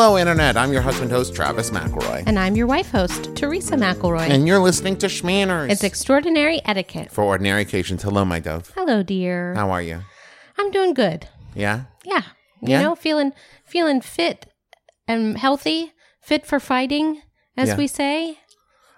Hello, Internet. I'm your husband host, Travis McElroy. And I'm your wife host, Teresa McElroy. And you're listening to Shmanners. it's extraordinary etiquette. For ordinary occasions. Hello, my dove. Hello, dear. How are you? I'm doing good. Yeah? Yeah. You Yeah? know, feeling feeling fit and healthy, fit for fighting, as Yeah. we say.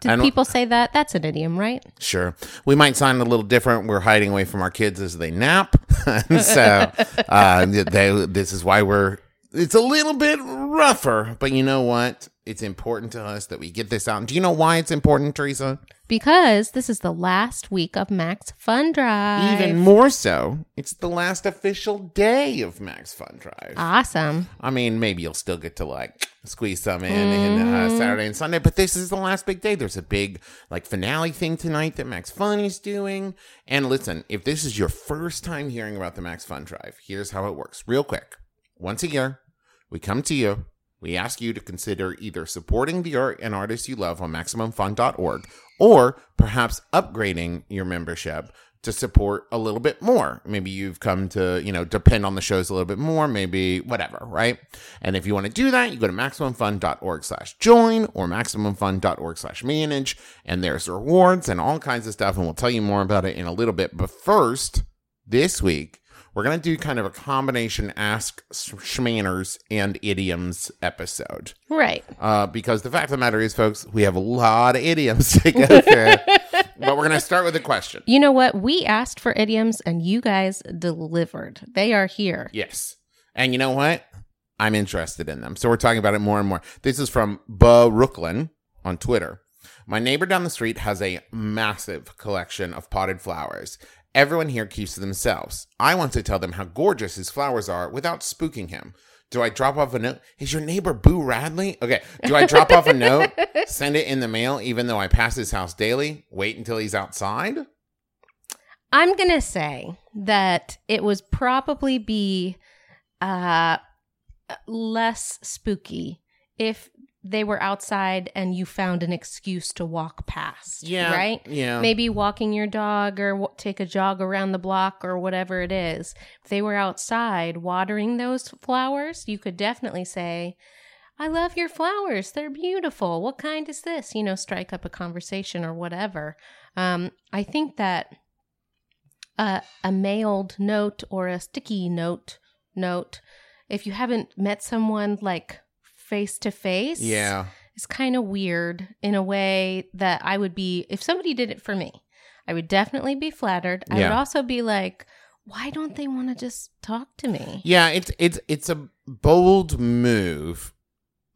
Did people say that? That's an idiom, right? Sure. We might sound a little different. We're hiding away from our kids as they nap. so uh, they, this is why we're, it's a little bit rougher. But you know what? It's important to us that we get this out. Do you know why it's important, Teresa? Because this is the last week of Max Fun Drive. Even more so, it's the last official day of Max Fun Drive. awesome. I mean, maybe you'll still get to like squeeze some in in uh, Saturday and Sunday, but this is the last big day. There's a big like finale thing tonight that Max Fun is doing. And listen, if this is your first time hearing about the Max Fun Drive, here's how it works. Real quick. Once a year, we come to you. We ask you to consider either supporting the art and artists you love on MaximumFun.org or perhaps upgrading your membership to support a little bit more. Maybe you've come to, you know, depend on the shows a little bit more, maybe whatever, right? And if you want to do that, you go to MaximumFun.org slash join or MaximumFun.org slash manage, and there's rewards and all kinds of stuff, and we'll tell you more about it in a little bit. But first, this week, we're going to do kind of a combination Ask Shmanners and Idioms episode. Right. Uh, because the fact of the matter is, folks, we have a lot of idioms to go through. but we're going to start with a question. You know what? We asked for idioms and you guys delivered. They are here. Yes. And you know what? I'm interested in them. So we're talking about it more and more. This is from Bo Brooklyn on Twitter. My neighbor down the street has a massive collection of potted flowers. Everyone here keeps to themselves. I want to tell them how gorgeous his flowers are without spooking him. Do I drop off a note? Is your neighbor Boo Radley? Okay. Do I drop off a note, send it in the mail, even though I pass his house daily? Wait until he's outside? I'm going to say that it was probably be uh, less spooky if they were outside and you found an excuse to walk past. Yeah. Right? Yeah. Maybe walking your dog or w- take a jog around the block or whatever it is. If they were outside watering those flowers, you could definitely say, I love your flowers. They're beautiful. What kind is this? You know, strike up a conversation or whatever. Um, I think that uh, a mailed note or a sticky note note, if you haven't met someone like face to face, Yeah. it's kind of weird in a way that I would be if somebody did it for me. I would definitely be flattered. I would also be like, why don't they want to just talk to me? Yeah, it's it's it's a bold move.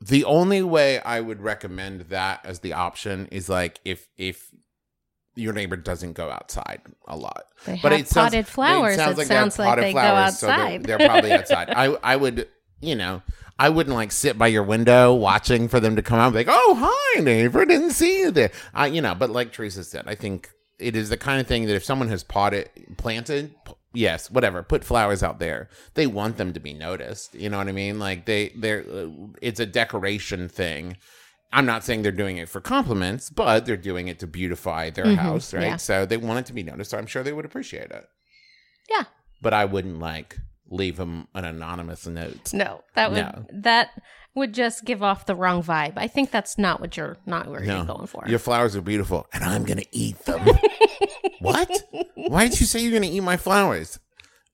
The only way I would recommend that as the option is like if if your neighbor doesn't go outside a lot. They But have it sounds- potted flowers. It sounds it like they have sounds like potted they flowers, go so they're- outside. they're, probably outside. I I would you know I wouldn't like sit by your window watching for them to come out. and be Like, oh hi neighbor, didn't see you there. I you know, but like Teresa said, I think it is the kind of thing that if someone has potted planted p- yes whatever put flowers out there they want them to be noticed you know what i mean like they they're uh, it's a decoration thing i'm not saying they're doing it for compliments but they're doing it to beautify their Mhm, house right yeah. so they want it to be noticed so i'm sure they would appreciate it Yeah. but i wouldn't like leave them an anonymous note No, that would No. that would just give off the wrong vibe. I think that's not what you're not what No. you're going for. your flowers are beautiful and i'm gonna eat them what why did you say you're gonna eat my flowers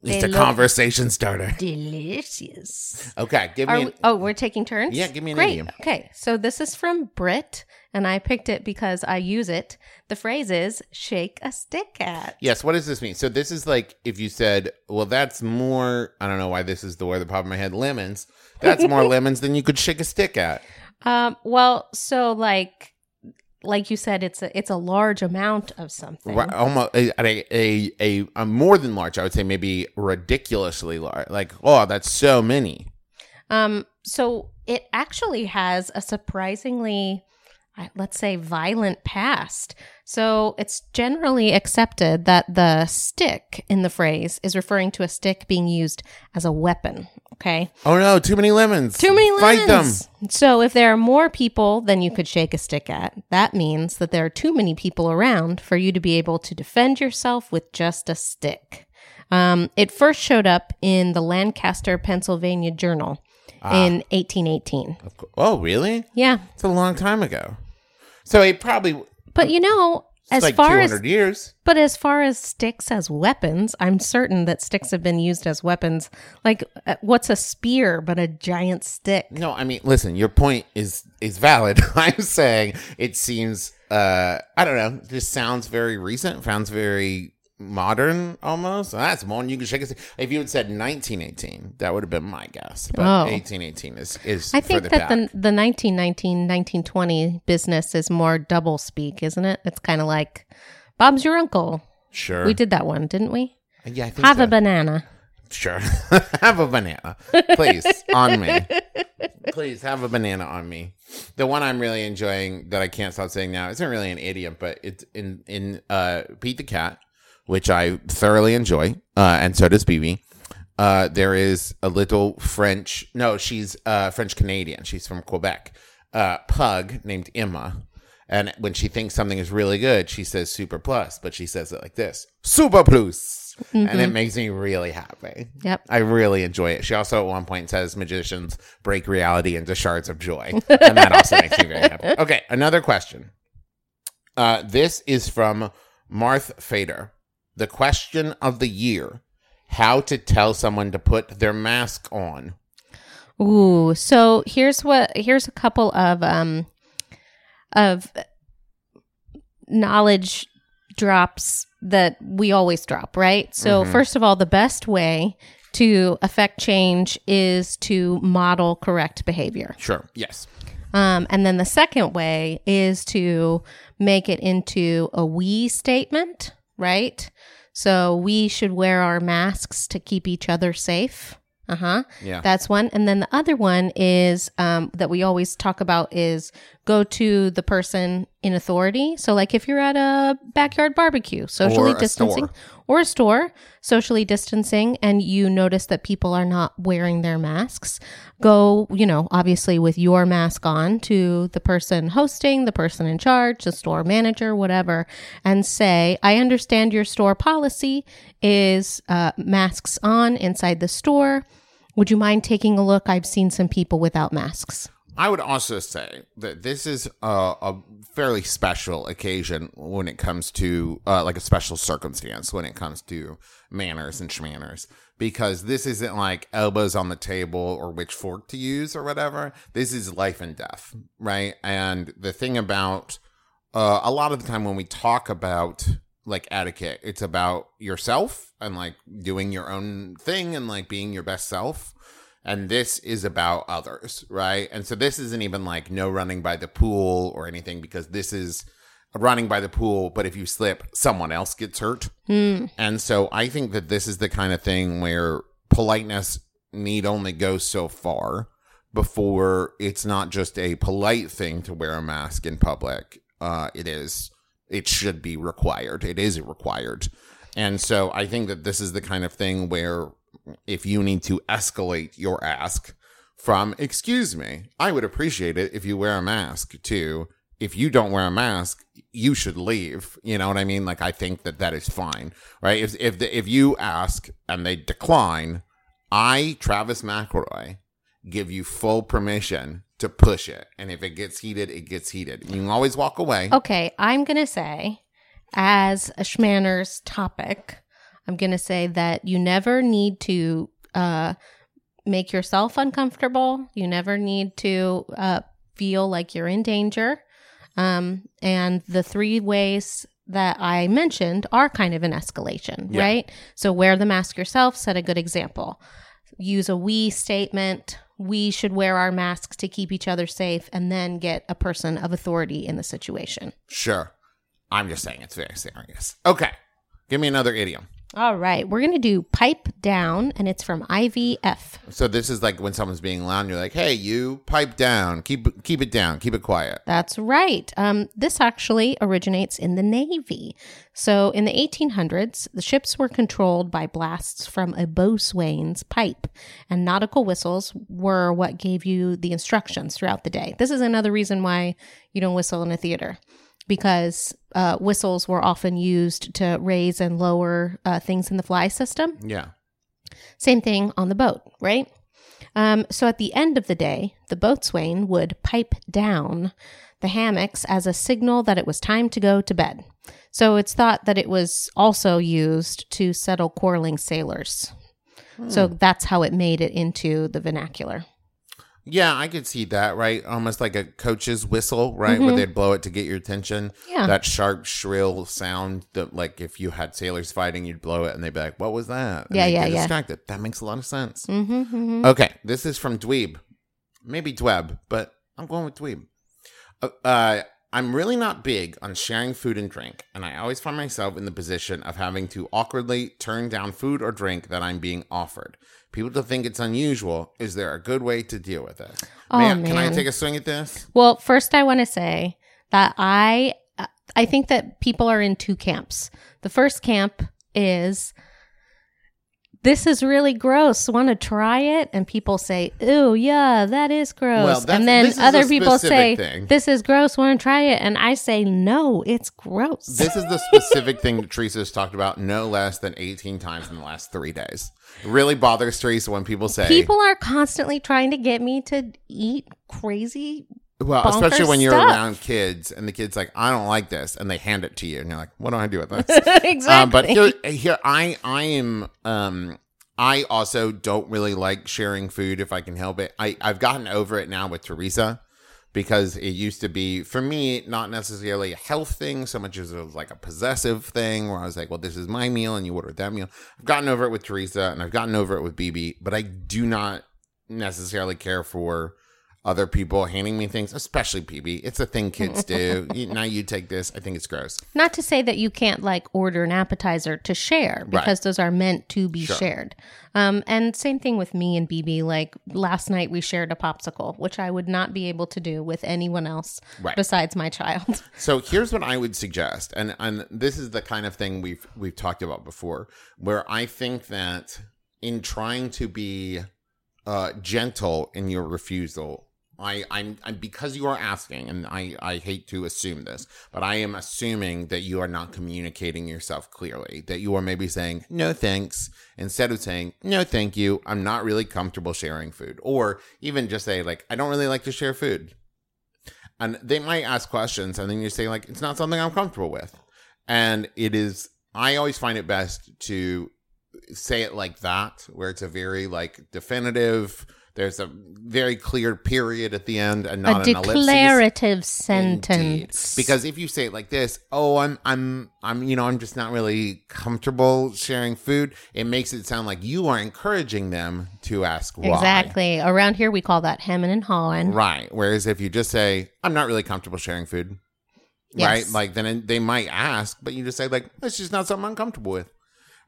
it's a conversation starter Delicious. okay give Are me we, oh, we're taking turns? Yeah, give me an Great. idiom. Okay, so this is from Brit, and I picked it because I use it. The phrase is shake a stick at. Yes, what does this mean? So this is like if you said, well, that's more I don't know why this is the word that popped in my head, lemons. That's more lemons than you could shake a stick at. Um, well, so like like you said, it's a it's a large amount of something. Right, almost a, a, a, a, more than large, I would say maybe ridiculously large. Like, oh, that's so many. Um, so it actually has a surprisingly, let's say, violent past. So it's generally accepted that the stick in the phrase is referring to a stick being used as a weapon. Okay. Oh no, too many lemons. Too many lemons. Fight them. So if there are more people than you could shake a stick at, that means that there are too many people around for you to be able to defend yourself with just a stick. Um, it first showed up in the Lancaster, Pennsylvania Journal in 1818. Oh, really? Yeah. It's a long time ago. So it probably But you know, as like far 200 as years. but as far as sticks as weapons, I'm certain that sticks have been used as weapons. Like uh, what's a spear but a giant stick? No, I mean, listen, your point is is valid. I'm saying it seems uh I don't know, this sounds very recent, sounds very modern almost. That's more than you can shake stick. If you had said 1918, that would have been my guess. But Oh. 1818 is is I think that back. the the 1919 1920 business is more double speak, isn't it? It's kind of like Bob's your uncle. sure. We did that one, didn't we? yeah, I think Have so. a banana. Sure. have a banana. Please, on me. Please have a banana on me. The one I'm really enjoying that I can't stop saying now isn't really an idiom, but it's in in uh Pete the Cat, which I thoroughly enjoy, uh, and so does BB. Uh, there is a little French. No, she's uh, French Canadian. She's from Quebec. Uh, pug named Emma, and when she thinks something is really good, she says super plus, but she says it like this: super plus," plus, and it makes me really happy. Yep. I really enjoy it. She also at one point says magicians break reality into shards of joy. And that also makes me very happy. Okay, another question. Uh, this is from Marth Fader. The question of the year how to tell someone to put their mask on. Ooh, so here's what here's a couple of um of knowledge drops that we always drop, right? So first of all, the best way to affect change is to model correct behavior. Sure. Yes. Um, and then the second way is to make it into a we statement, right? So we should wear our masks to keep each other safe. Uh huh. Yeah. That's one. And then the other one is um, that we always talk about is go to the person in authority. So, like if you're at a backyard barbecue, socially Or a distancing, store. or a store, socially distancing, and you notice that people are not wearing their masks, go, you know, obviously with your mask on to the person hosting, the person in charge, the store manager, whatever, and say, I understand your store policy is uh, masks on inside the store. Would you mind taking a look? I've seen some people without masks. I would also say that this is a, a fairly special occasion when it comes to, uh, like a special circumstance when it comes to manners and shmanners. Because this isn't like elbows on the table or which fork to use or whatever. This is life and death, right? And the thing about uh, a lot of the time when we talk about like etiquette, it's about yourself and like doing your own thing and like being your best self. And this is about others, right? And so this isn't even like no running by the pool or anything because this is running by the pool, but if you slip, someone else gets hurt. And so I think that this is the kind of thing where politeness need only go so far before it's not just a polite thing to wear a mask in public. Uh, it is, it should be required. It is required. And so I think that this is the kind of thing where if you need to escalate your ask from, excuse me, I would appreciate it if you wear a mask to, if you don't wear a mask, you should leave. You know what I mean? Like I think that that is fine, right? If if the, if you ask and they decline, I Travis McElroy give you full permission to push it, and if it gets heated, it gets heated. You can always walk away. Okay, I'm to say, as a Shmanner's topic, I'm going to say that you never need to uh, make yourself uncomfortable. You never need to uh, feel like you're in danger. Um, and the three ways that I mentioned are kind of an escalation, Yeah. right? So wear the mask yourself, set a good example. Use a we statement. We should wear our masks to keep each other safe, and then get a person of authority in the situation. Sure. I'm just saying it's very serious. Okay. Give me another idiom. All right, we're gonna do pipe down, and it's from IVF. So this is like when someone's being loud and you're like, hey, you pipe down. Keep keep it down. Keep it quiet. That's right. Um, this actually originates in the Navy. So, in the 1800s, the ships were controlled by blasts from a boatswain's pipe, and nautical whistles were what gave you the instructions throughout the day. This is another reason why you don't whistle in a theater, because uh, whistles were often used to raise and lower uh, things in the fly system. Yeah. Same thing on the boat, right? Um, so at the end of the day, the boatswain would pipe down the hammocks as a signal that it was time to go to bed. So it's thought that it was also used to settle quarreling sailors. So that's how it made it into the vernacular. Yeah, I could see that, right? Almost like a coach's whistle, right? Where they'd blow it to get your attention. Mm-hmm. Yeah. That sharp, shrill sound that, like, if you had sailors fighting, you'd blow it and they'd be like, what was that? And Yeah, yeah, yeah. distracted. That makes a lot of sense. Mm-hmm, hmm Okay, this is from Dweeb. Maybe Dweb, but I'm going with Dweeb. Uh, uh, I'm really not big on sharing food and drink, and I always find myself in the position of having to awkwardly turn down food or drink that I'm being offered. People to think it's unusual. Is there a good way to deal with it? Oh, May I- Can I take a swing at this? Well, first I want to say that I I think that people are in two camps. The first camp is this is really gross. Want to try it? And people say, "Ooh, yeah, that is gross." Well, and then other people say, thing. "This is gross. Want to try it?" And I say, "No, it's gross." This is the specific thing that Teresa's talked about no less than 18 times in the last three days. It really bothers Teresa when people say, people are constantly trying to get me to eat crazy. Well, especially when you're stuff. around kids and the kid's like, I don't like this, and they hand it to you, and you're like, what do I do with this? exactly. um, but here, here, I, I am, um, I also don't really like sharing food if I can help it. I, I've gotten over it now with Teresa because it used to be for me not necessarily a health thing so much as it was like a possessive thing where I was like, well, this is my meal and you ordered that meal. I've gotten over it with Teresa and I've gotten over it with BB, but I do not necessarily care for other people handing me things, especially PB. It's a thing kids do. You- now you take this. I think it's gross. Not to say that you can't like order an appetizer to share because those are meant to be Sure. shared. Um, and same thing with me and BB. Like last night, we shared a popsicle, which I would not be able to do with anyone else Right. besides my child. So here's what I would suggest, and and this is the kind of thing we've we've talked about before, where I think that in trying to be uh, gentle in your refusal, I I'm, I'm because you are asking, and I I hate to assume this, but I am assuming that you are not communicating yourself clearly. That you are maybe saying no thanks instead of saying no thank you. I'm not really comfortable sharing food, or even just say like I don't really like to share food and they might ask questions and then you say like it's not something i'm comfortable with and it is i always find it best to say it like that where it's a very like definitive there's a very clear period at the end and not a an ellipsis declarative Indeed. sentence. Because if you say it like this, oh, I'm, I'm, I'm, you know, I'm just not really comfortable sharing food. It makes it sound like you are encouraging them to ask why. exactly. Around here, we call that hemming and hawing. Right. Whereas if you just say, I'm not really comfortable sharing food, Yes. right? Like then they might ask, but you just say, like, it's just not something I'm comfortable with.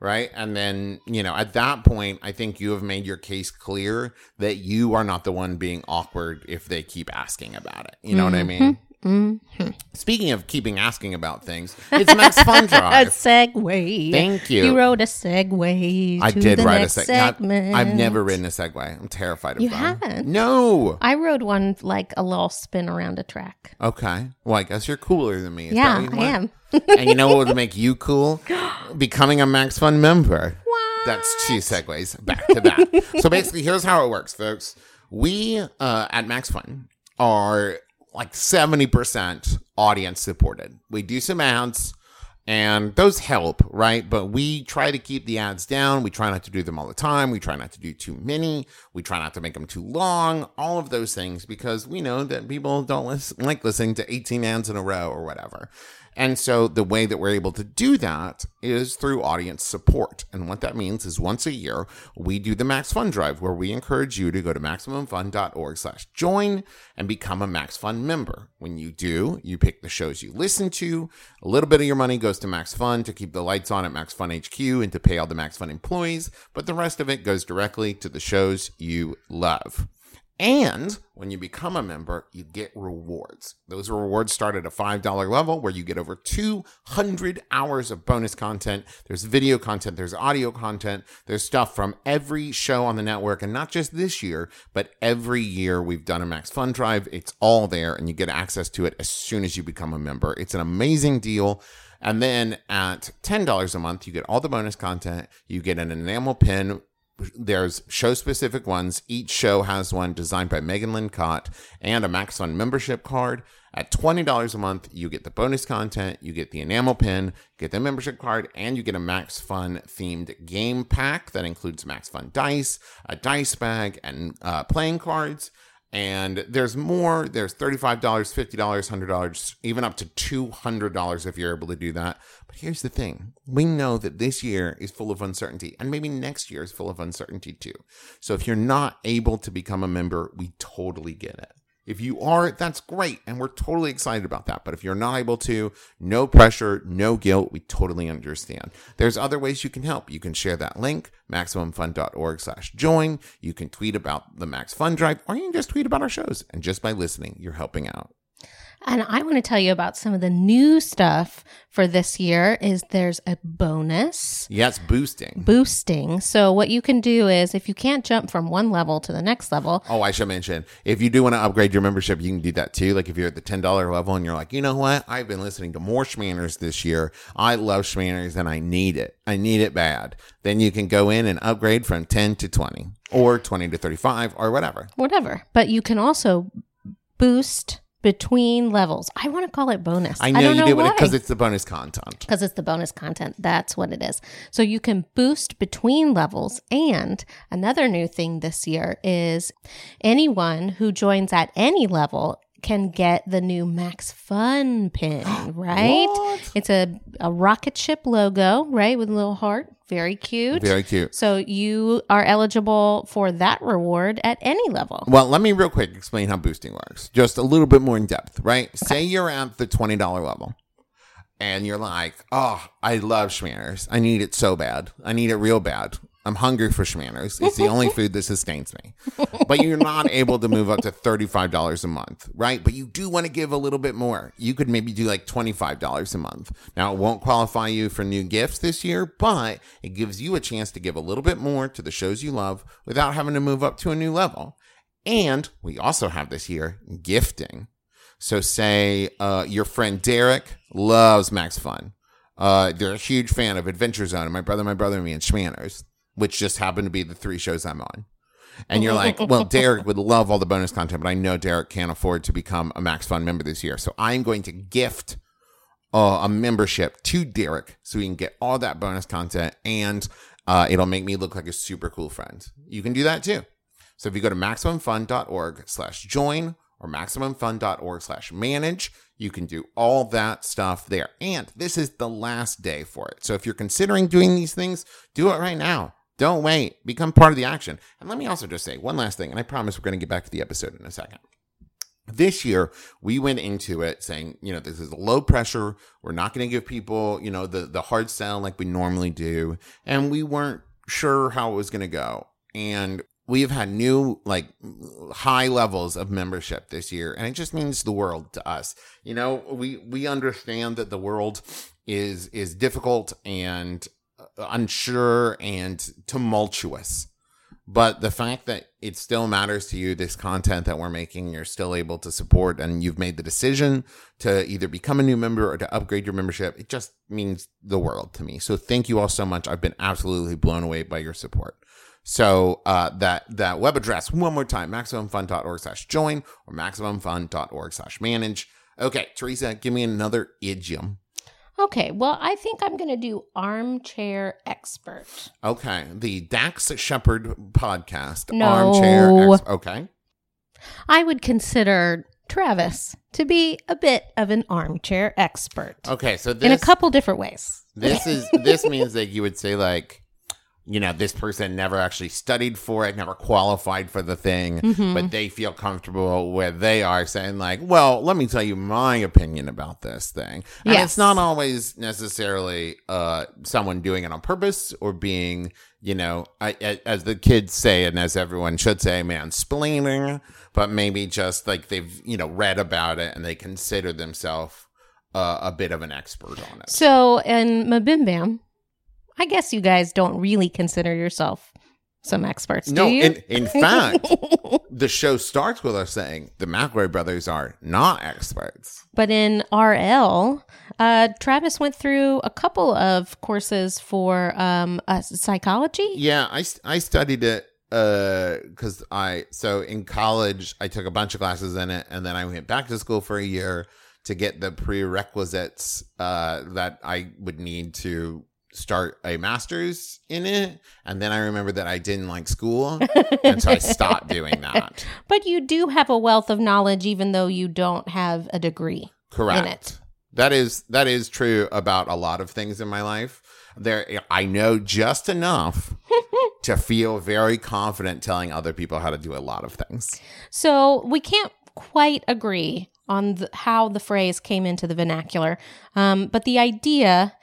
Right. And then, you know, at that point, I think you have made your case clear that you are not the one being awkward if they keep asking about it. You know what I mm-hmm. mean? Mm-hmm. Speaking of keeping asking about things, it's Max Fun A Drive. segue. Thank you. You wrote a segue. I to did write a seg- segment. I've never ridden a segue. I'm terrified of You them. haven't? No. I rode one like a little spin around a track. Okay. Well, I guess you're cooler than me. Is yeah, that what you I am. and you know what would make you cool? Becoming a Max Fun member. What? That's two segues back to back. so basically, here's how it works, folks. We uh, at Max Fun are like 70% audience supported. We do some ads and those help, right? But we try to keep the ads down. We try not to do them all the time. We try not to do too many. We try not to make them too long, all of those things because we know that people don't like listening to 18 ads in a row or whatever. And so the way that we're able to do that is through audience support. And what that means is once a year, we do the Max Fun Drive where we encourage you to go to MaximumFun.org slash join and become a Max Fun member. When you do, you pick the shows you listen to. A little bit of your money goes to Max Fun to keep the lights on at Max Fun HQ and to pay all the Max Fun employees, but the rest of it goes directly to the shows you love. And when you become a member, you get rewards. Those rewards start at a $5 level where you get over 200 hours of bonus content. There's video content, there's audio content, there's stuff from every show on the network. And not just this year, but every year we've done a Max Fun Drive. It's all there and you get access to it as soon as you become a member. It's an amazing deal. And then at $10 a month, you get all the bonus content. You get an enamel pin there's show specific ones. Each show has one designed by Megan Lynn Kott and a Max Fun membership card. At $20 a month, you get the bonus content, you get the enamel pin, get the membership card, and you get a Max Fun themed game pack that includes Max Fun dice, a dice bag, and uh, playing cards. And there's more. There's $35, $50, $100, even up to $200 if you're able to do that. But here's the thing we know that this year is full of uncertainty, and maybe next year is full of uncertainty too. So if you're not able to become a member, we totally get it. If you are, that's great. And we're totally excited about that. But if you're not able to, no pressure, no guilt. We totally understand. There's other ways you can help. You can share that link, maximumfun.org slash join. You can tweet about the Max Fun Drive, or you can just tweet about our shows. And just by listening, you're helping out. And I want to tell you about some of the new stuff for this year is there's a bonus Yes, boosting. boosting. So what you can do is if you can't jump from one level to the next level, Oh, I should mention if you do want to upgrade your membership, you can do that too. Like if you're at the ten dollar level and you're like, you know what, I've been listening to more Shmanners this year. I love Shmanners and I need it. I need it bad. Then you can go in and upgrade from ten to twenty or twenty to thirty five or whatever. whatever. But you can also boost between levels. I want to call it bonus. I know don't you know do why. it because it's the bonus content. because it's the bonus content. That's what it is. So you can boost between levels. And another new thing this year is anyone who joins at any level can get the new Max Fun pin, right? What? It's a, a rocket ship logo, right? With a little heart. Very cute. Very cute. so you are eligible for that reward at any level. Well, let me real quick explain how boosting works. Just a little bit more in depth, right? Say you're at the $20 level and you're like, oh, I love Shmanners. I need it so bad. I need it real bad. I'm hungry for Shmanners. It's the only food that sustains me. But you're not able to move up to $35 a month, right? But you do want to give a little bit more. You could maybe do like $25 a month. Now, it won't qualify you for new gifts this year, but it gives you a chance to give a little bit more to the shows you love without having to move up to a new level. And we also have this year gifting. So, say uh, your friend Derek loves Max Fun. Uh, they're a huge fan of Adventure Zone and My Brother, My Brother, and Me and Shmanners, which just happen to be the three shows I'm on. And you're like, well, Derek would love all the bonus content, but I know Derek can't afford to become a Max Fun member this year. So I'm going to gift uh, a membership to Derek so he can get all that bonus content and uh, it'll make me look like a super cool friend. You can do that too. So if you go to maximumfun.org slash join or maximumfun.org slash manage, you can do all that stuff there. And this is the last day for it. So if you're considering doing these things, do it right now. Don't wait. Become part of the action. And let me also just say one last thing, and I promise we're going to get back to the episode in a second. This year, we went into it saying, you know, this is low pressure. We're not going to give people, you know, the, the hard sell like we normally do. And we weren't sure how it was going to go. And we've had new, like, high levels of membership this year. And it just means the world to us. You know, we, we understand that the world is, is difficult and unsure and tumultuous. But the fact that it still matters to you, this content that we're making, you're still able to support, and you've made the decision to either become a new member or to upgrade your membership, it just means the world to me. So thank you all so much. I've been absolutely blown away by your support. So uh, that that web address one more time, maximumfun.org slash join or maximumfun.org slash manage. Okay, Teresa, give me another idiom. Okay, well, I think I'm going to do armchair expert. Okay, the Dax Shepard podcast. No. Armchair. Ex- okay. I would consider Travis to be a bit of an armchair expert Okay, so this in a couple different ways. this is this means that you would say like you know this person never actually studied for it never qualified for the thing Mm-hmm. but they feel comfortable where they are saying like well let me tell you my opinion about this thing and Yes. it's not always necessarily uh someone doing it on purpose or being you know I, I- as the kids say and as everyone should say man splaining but maybe just like they've you know read about it and they consider themselves uh, a bit of an expert on it So, in MBMBaM, I guess you guys don't really consider yourself some experts. No, do you? in, in fact, the show starts with us saying the McElroy brothers are not experts. But in RL, uh, Travis went through a couple of courses for um, uh, psychology. Yeah, I, I studied it because I, so in college, I took a bunch of classes in it and then I went back to school for a year to get the prerequisites uh, that I would need to start a master's in it. And then I remembered that I didn't like school. and so I stopped doing that. But you do have a wealth of knowledge, even though you don't have a degree. Correct. it. That is that is true about a lot of things in my life. There I know just enough to feel very confident telling other people how to do a lot of things. So we can't quite agree on the, how the phrase came into the vernacular, um, but the idea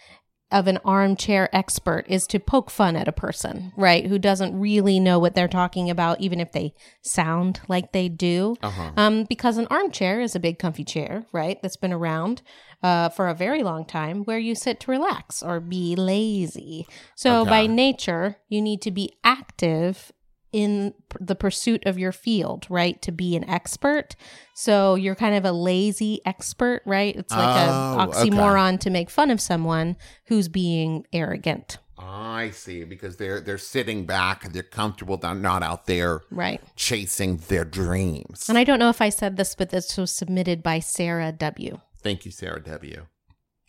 of an armchair expert is to poke fun at a person, right? Who doesn't really know what they're talking about, even if they sound like they do. Uh-huh. Um, because an armchair is a big, comfy chair, right? That's been around uh, for a very long time where you sit to relax or be lazy. So, Okay. by nature, you need to be active in the pursuit of your field, right? To be an expert. So, you're kind of a lazy expert, right? It's like Oh, a okay. oxymoron to make fun of someone who's being arrogant, I see because they're they're sitting back, they're comfortable, they're not out there right? chasing their dreams. And I don't know if I said this, but this was submitted by Sarah W. Thank you, Sarah W.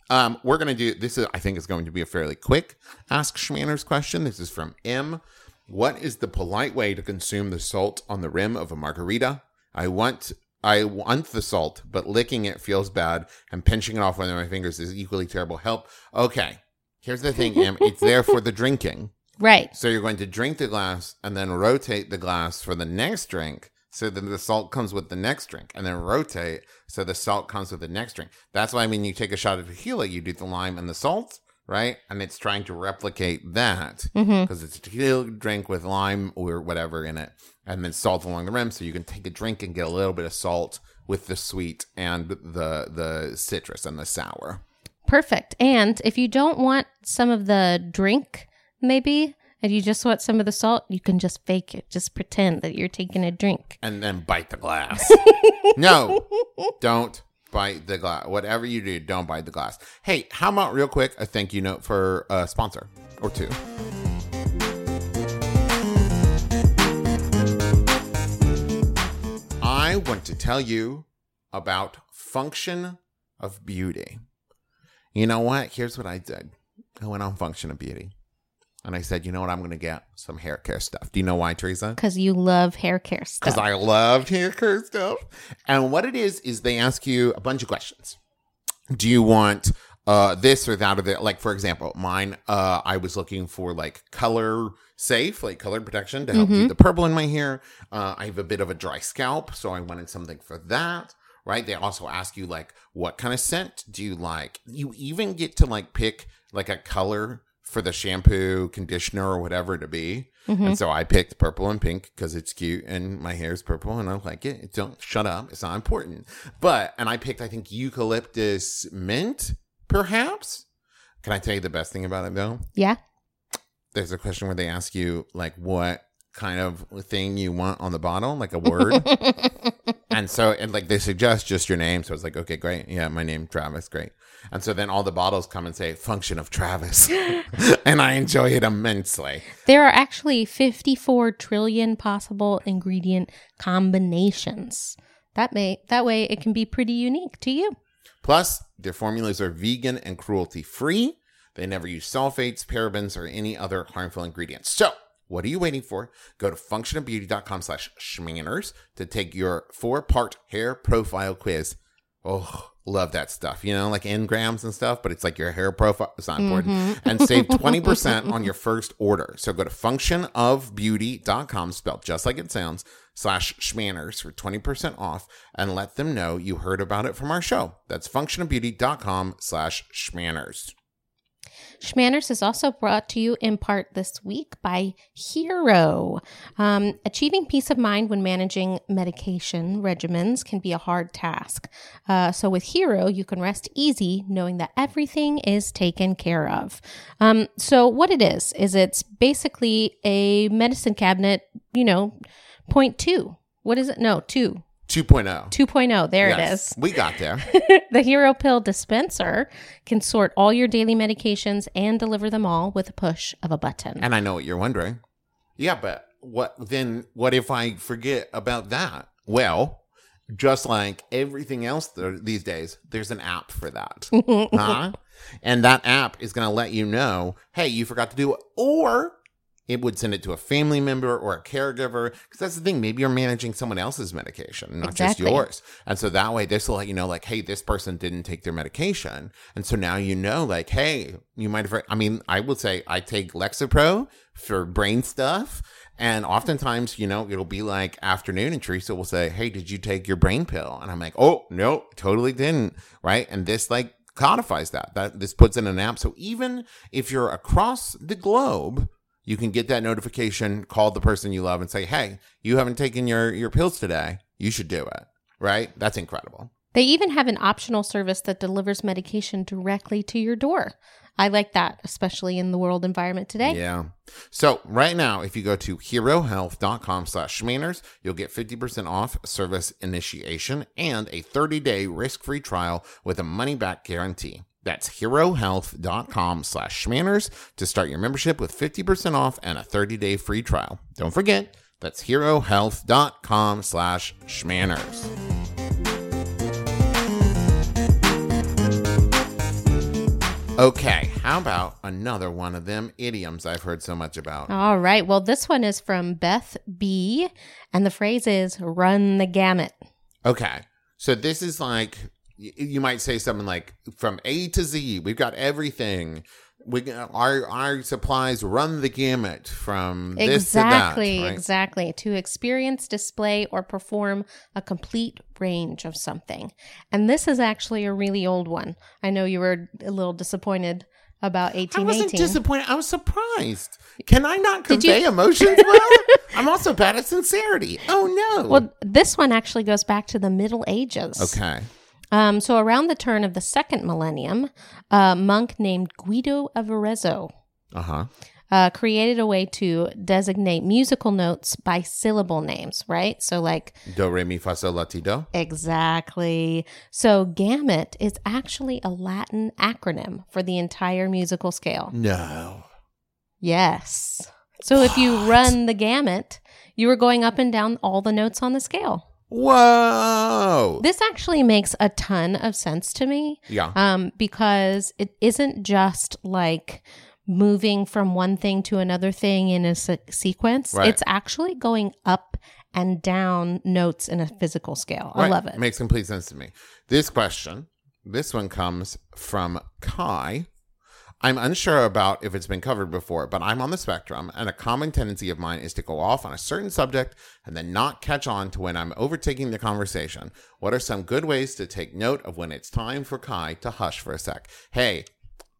Um, we're gonna do this. Is I think is going to be a fairly quick Ask Shmanners question. This is from M. What is the polite way to consume the salt on the rim of a margarita? I want I want the salt, but licking it feels bad, and pinching it off with my fingers is equally terrible. Help. Okay, here's the thing, M. It's there for the drinking. Right. So you're going to drink the glass and then rotate the glass for the next drink. So then the salt comes with the next drink and then rotate. So the salt comes with the next drink. That's why when you take a shot of tequila, you do the lime and the salt, right? And it's trying to replicate that mm-hmm. because it's a tequila drink with lime or whatever in it and then salt along the rim. So you can take a drink and get a little bit of salt with the sweet and the, the citrus and the sour. Perfect. And if you don't want some of the drink, maybe, and you just want some of the salt, you can just fake it. Just pretend that you're taking a drink. and then bite the glass. no, don't bite the glass. Whatever you do, don't bite the glass. Hey, how about real quick a thank you note for a sponsor or two? I want to tell you about Function of Beauty. You know what? Here's what I did. I went on Function of Beauty. And I said, you know what? I'm going to get some hair care stuff. Do you know why, Teresa? Because you love hair care stuff. because. I loved hair care stuff. And what it is is they ask you a bunch of questions. Do you want uh this or that or that? Like for example, mine uh I was looking for like color safe, like color protection to help Mhm. keep the purple in my hair. Uh I have a bit of a dry scalp, so I wanted something for that. Right? They also ask you like what kind of scent do you like? You even get to like pick like a color for the shampoo, conditioner, or whatever to be. Mhm. And so I picked purple and pink because it's cute and my hair is purple and I like it. It Don't shut up. It's not important. But, and I picked, I think, eucalyptus mint, perhaps. Can I tell you the best thing about it though? Yeah. There's a question where they ask you, like, what kind of thing you want on the bottle, like a word. and so, and like they suggest just your name. So it's like, okay, great. Yeah, my name, Travis. Great. And so then all the bottles come and say, function of Travis. and I enjoy it immensely. there are actually 54 trillion possible ingredient combinations. That may that way it can be pretty unique to you. Plus, their formulas are vegan and cruelty free. They never use sulfates, parabens, or any other harmful ingredients. So, what are you waiting for? Go to functionofbeauty.com slash shmanners to take your four-part hair profile quiz. Oh, love that stuff. You know, like engrams and stuff, but it's like your hair profile. It's not important. Mm-hmm. And save 20% on your first order. So go to functionofbeauty.com, spelled just like it sounds, slash shmanners for 20% off and let them know you heard about it from our show. That's functionofbeauty.com slash shmanners. Shmanners is also brought to you in part this week by Hero. Um, achieving peace of mind when managing medication regimens can be a hard task. Uh, so with Hero, you can rest easy knowing that everything is taken care of. Um, so what it is is it's basically a medicine cabinet. You know, point two. What is it? No, two. 2.0. 2.0. There Yes, it We got there. the Hero Pill dispenser can sort all your daily medications and deliver them all with a push of a button. and I know what you're wondering. Yeah, but what then? What if I forget about that? Well, just like everything else th- these days, there's an app for that. huh? And that app is going to let you know, hey, you forgot to do it. Or it would send it to a family member or a caregiver. Because that's the thing. Maybe you're managing someone else's medication, not Exactly. just yours. And so that way, this will let you know, like, hey, this person didn't take their medication. And so now you know, like, hey, you might have, I mean, I would say I take Lexapro for brain stuff. And oftentimes, you know, it'll be like afternoon, and Teresa will say, Hey, did you take your brain pill? And I'm like, Oh, no, totally didn't. Right. And this, like, codifies that. That this puts in an app. So even if you're across the globe, you can get that notification, call the person you love, and say, Hey, you haven't taken your, your pills today. You should do it. Right. That's incredible. They even have an optional service that delivers medication directly to your door. I like that, especially in the world environment today. Yeah. So right now, if you go to herohealth.com slash shmanners, you'll get 50% off service initiation and a 30-day risk-free trial with a money-back guarantee. That's herohealth.com slash shmanners to start your membership with 50% off and a 30-day free trial. Don't forget, that's herohealth.com slash shmanners. Okay, how about another one of them idioms I've heard so much about? All right. Well, this one is from Beth B. And the phrase is run the gamut. Okay. So this is like you might say something like from A to Z, we've got everything. We our our supplies run the gamut from this exactly, to that. right? exactly. To experience, display, or perform a complete range of something. And this is actually a really old one. I know you were a little disappointed about eighteen. I wasn't 1818. disappointed. I was surprised. Can I not convey emotions well? I'm also bad at sincerity. Oh no. well, this one actually goes back to the Middle Ages. okay. Um, so around the turn of the second millennium, a monk named Guido of Arezzo Uh created a way to designate musical notes by syllable names, right? So, like, Do re mi fa sol la ti do. exactly. So, gamut is actually a Latin acronym for the entire musical scale. No. Yes. So, if you run the gamut, you are going up and down all the notes on the scale. Whoa. This actually makes a ton of sense to me. yeah. um, because it isn't just like moving from one thing to another thing in a se- sequence. Right. It's actually going up and down notes in a physical scale. I Right. love it. Makes complete sense to me. This question, this one comes from Kai. I'm unsure about if it's been covered before, but I'm on the spectrum, and a common tendency of mine is to go off on a certain subject and then not catch on to when I'm overtaking the conversation. What are some good ways to take note of when it's time for Kai to hush for a sec? Hey,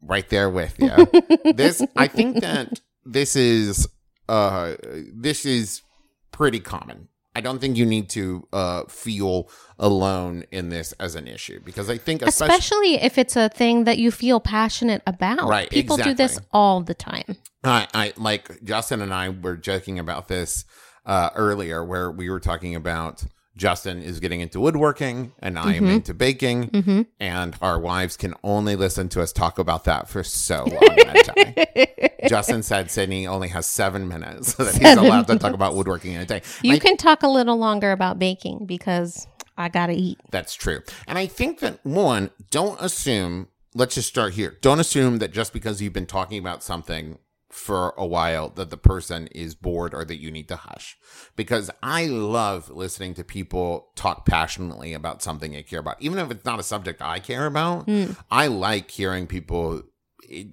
right there with you. this, I think that this is, uh, this is pretty common. I don't think you need to uh, feel alone in this as an issue because I think, especially, Especially if it's a thing that you feel passionate about. Right, People do this all the time. I, I like Justin and I were joking about this uh, earlier, where we were talking about Justin is getting into woodworking and I am mm-hmm. into baking, mm-hmm. and our wives can only listen to us talk about that for so long at a time. Justin said Sydnee only has seven minutes that he's allowed to talk about woodworking in a day. You I can talk a little longer about baking because I got to eat. That's true. And I think that one, don't assume, let's just start here. Don't assume that just because you've been talking about something for a while that the person is bored or that you need to hush. Because I love listening to people talk passionately about something they care about. Even if it's not a subject I care about, hmm. I like hearing people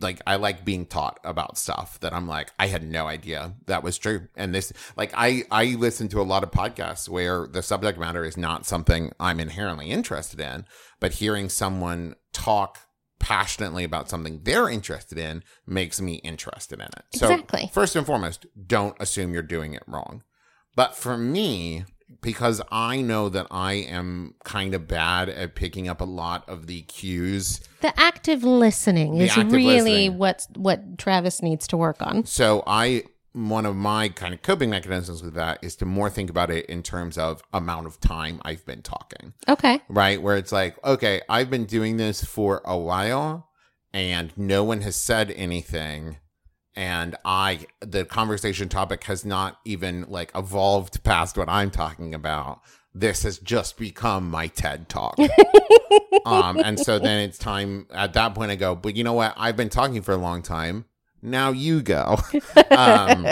like I like being taught about stuff that I'm like I had no idea that was true. And this like I I listen to a lot of podcasts where the subject matter is not something I'm inherently interested in, but hearing someone talk passionately about something they're interested in makes me interested in it. Exactly. So, first and foremost, don't assume you're doing it wrong. But for me, because I know that I am kind of bad at picking up a lot of the cues. The active listening The is active really listening. what what Travis needs to work on. So I one of my kind of coping mechanisms with that is to more think about it in terms of amount of time I've been talking. Okay. Right? Where it's like, okay, I've been doing this for a while and no one has said anything and I the conversation topic has not even like evolved past what I'm talking about. This has just become my TED talk. um and so then it's time at that point I go, but you know what? I've been talking for a long time. Now you go. um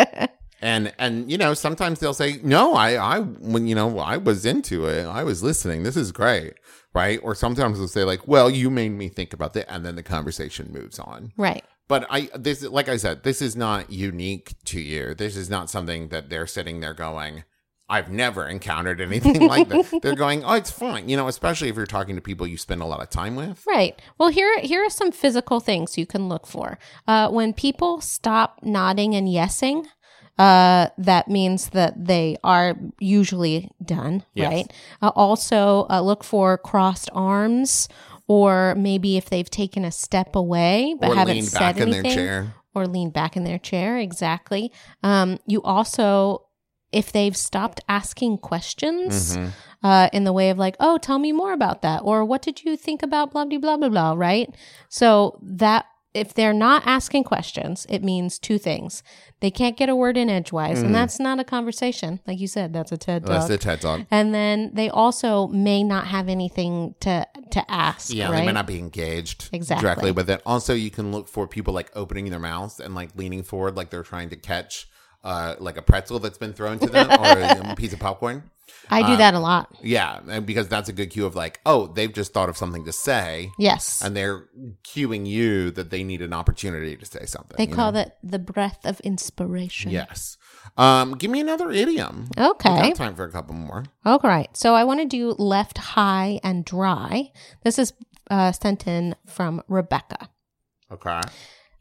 and and you know sometimes they'll say no i i when you know i was into it. I was listening. This is great. Right? Or sometimes they'll say like well you made me think about that and then the conversation moves on. Right. but i this like i said this is not unique to you. This is not something that they're sitting there going i've never encountered anything like that they're going oh it's fine you know especially if you're talking to people you spend a lot of time with Right. Well, here here are some physical things you can look for. Uh, when people stop nodding and yesing, uh, that means that they are usually done. Yes. Right. Uh, also, uh, look for crossed arms, or maybe if they've taken a step away but or haven't lean said back in anything, their chair or lean back in their chair. Exactly. Um, you also. If they've stopped asking questions, Mhm. uh, in the way of like, oh, tell me more about that, or what did you think about blah blah blah blah blah, right? So that if they're not asking questions, it means two things: they can't get a word in edgewise, Mhm. and that's not a conversation, like you said, that's a TED Talk. that's the ted talk and then they also may not have anything to to ask. Yeah, right? they may not be engaged Exactly. directly with it. Also, you can look for people like opening their mouths and like leaning forward, like they're trying to catch uh, like a pretzel that's been thrown to them or a piece of popcorn. I do uh, that a lot. Yeah, and because that's a good cue of like, oh, they've just thought of something to say, Yes, and they're cueing you that they need an opportunity to say something. they call know? that the breath of inspiration. Yes. Um, give me another idiom. Okay. time for a couple more. All right. So I want to do left high and dry. This is uh, sent in from Rebecca. Okay.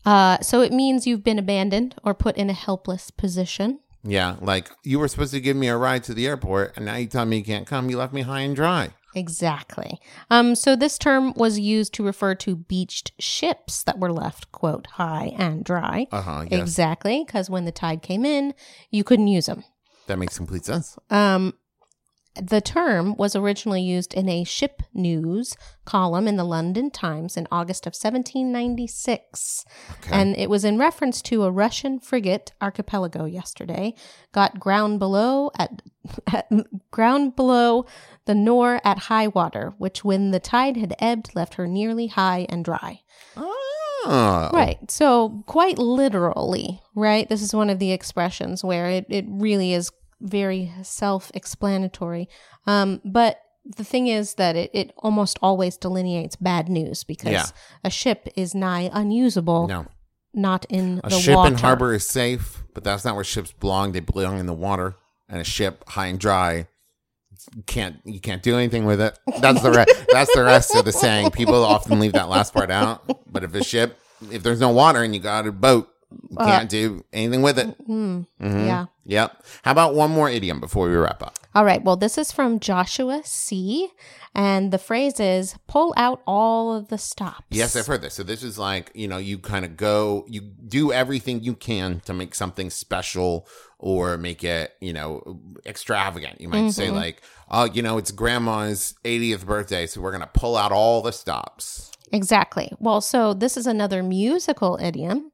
Uh, so it means you've been abandoned or put in a helpless position. Yeah, like you were supposed to give me a ride to the airport, and now you tell me you can't come. You left me high and dry. Exactly. Um, so this term was used to refer to beached ships that were left, quote, high and dry. Uh huh. Yes. Exactly. Because when the tide came in, you couldn't use them. That makes complete sense. Um, the term was originally used in a ship news column in the London Times in August of 1796. Okay. And it was in reference to a Russian frigate archipelago yesterday got ground below at, at ground below the Nore at high water, which when the tide had ebbed left her nearly high and dry. oh. Right. So quite literally, right? This is one of the expressions where it, it really is very self-explanatory. Um, but the thing is that it, it almost always delineates bad news because Yeah. a ship is nigh unusable, No. not in A the ship water. in harbor is safe, but that's not where ships belong. They belong in the water. And a ship high and dry, you can't you can't do anything with it. That's the re- that's the rest of the saying. People often leave that last part out. But if a ship, if there's no water and you got a boat, you Uh, can't do anything with it. Hmm. Mhm. Yeah. Yep. How about one more idiom before we wrap up? All right. Well, this is from Joshua C. And the phrase is pull out all of the stops. Yes, I've heard this. So this is like, you know, you kind of go, you do everything you can to make something special or make it, you know, extravagant. You might say Mhm. like, oh, you know, it's grandma's 80th birthday, so we're going to pull out all the stops. Exactly. Well, so this is another musical idiom.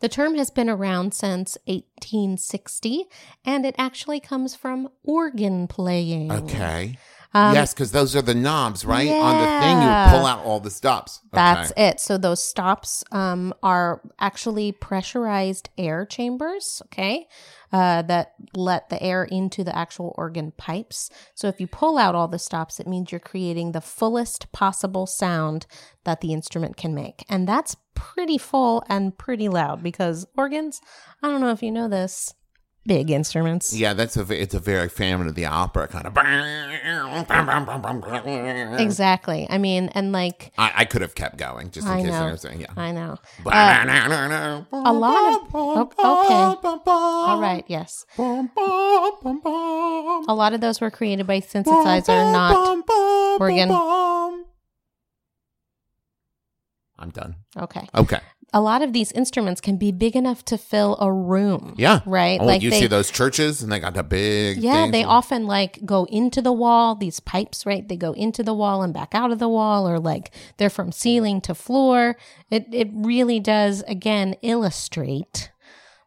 The term has been around since 1860, and it actually comes from organ playing. Okay. Um, yes, because those are the knobs, right? On the thing, you pull out all the stops. Okay. That's it. So those stops um, are actually pressurized air chambers, okay, uh, that let the air into the actual organ pipes. So if you pull out all the stops, it means you're creating the fullest possible sound that the instrument can make. And that's pretty full and pretty loud because organs, I don't know if you know this, big instruments. Yeah, that's a it's a very Phantom of the Opera kind of. I, Exactly. I mean, and like I could have kept going just in I case know. I was saying yeah. I know. a a lot of- oh, okay. All right. Yes. A lot of those were created by synthesizer, not organ. I'm done. okay. Okay. A lot of these instruments can be big enough to fill a room. Yeah. Right. Oh, like you they, see those churches and they got the big. Yeah, they and- often like go into the wall, these pipes, right? They go into the wall and back out of the wall, or like they're from ceiling to floor. It it really does again illustrate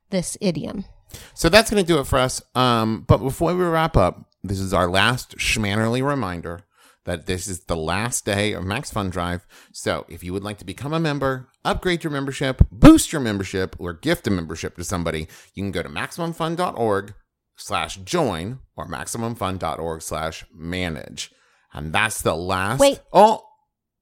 this idiom. So that's going to do it for us. Um, but before we wrap up, this is our last Shmannerly reminder that this is the last day of Max Fun Drive. So if you would like to become a member, upgrade your membership, boost your membership, or gift a membership to somebody, you can go to MaximumFun.org slash join or MaximumFun.org slash manage. And that's the last. Wait. Oh,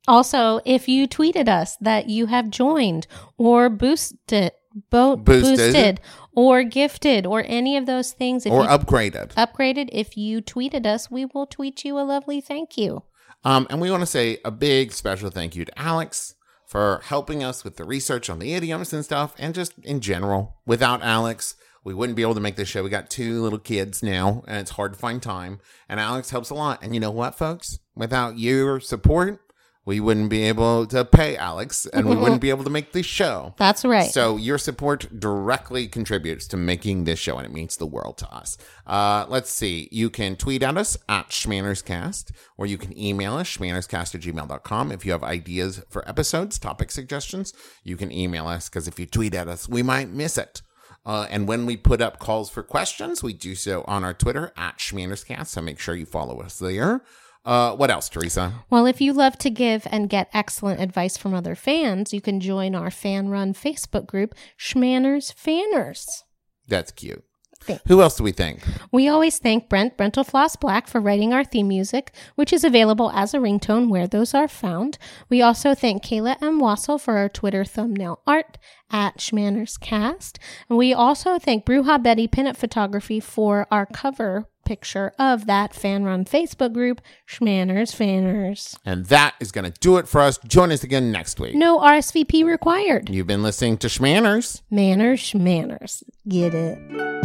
Also, if you tweeted us that you have joined or boosted, bo- Boosted. boosted, or gifted, or any of those things, if or you upgraded. upgraded, if you tweeted us, we will tweet you a lovely thank you. Um, and we want to say a big special thank you to Alex for helping us with the research on the idioms and stuff, and just in general. Without Alex, we wouldn't be able to make this show. We got two little kids now, and it's hard to find time. And Alex helps a lot. And you know what, folks? Without your support, we wouldn't be able to pay Alex, and we wouldn't be able to make this show. That's right. So your support directly contributes to making this show, and it means the world to us. Uh, let's see. You can tweet at us at ShmannersCast, or you can email us, shmannerscast at gmail.com. If you have ideas for episodes, topic suggestions, you can email us, because if you tweet at us, we might miss it. Uh, and when we put up calls for questions, we do so on our Twitter at ShmannersCast, so make sure you follow us there. Uh, what else, Teresa? Well, if you love to give and get excellent advice from other fans, you can join our fan run Facebook group, Shmanners Fanners. That's cute. Thanks. Who else do we think? We always thank Brent Brentalfloss Black for writing our theme music, which is available as a ringtone where those are found. We also thank Kayla M. Wassel for our Twitter thumbnail art at ShmannersCast. And we also thank Bruja Betty Pinup Photography for our cover picture of that fan run Facebook group, Shmanners Fanners. And that is going to do it for us. Join us again next week. No RSVP required. You've been listening to Shmanners. Manners, shmanners. Get it?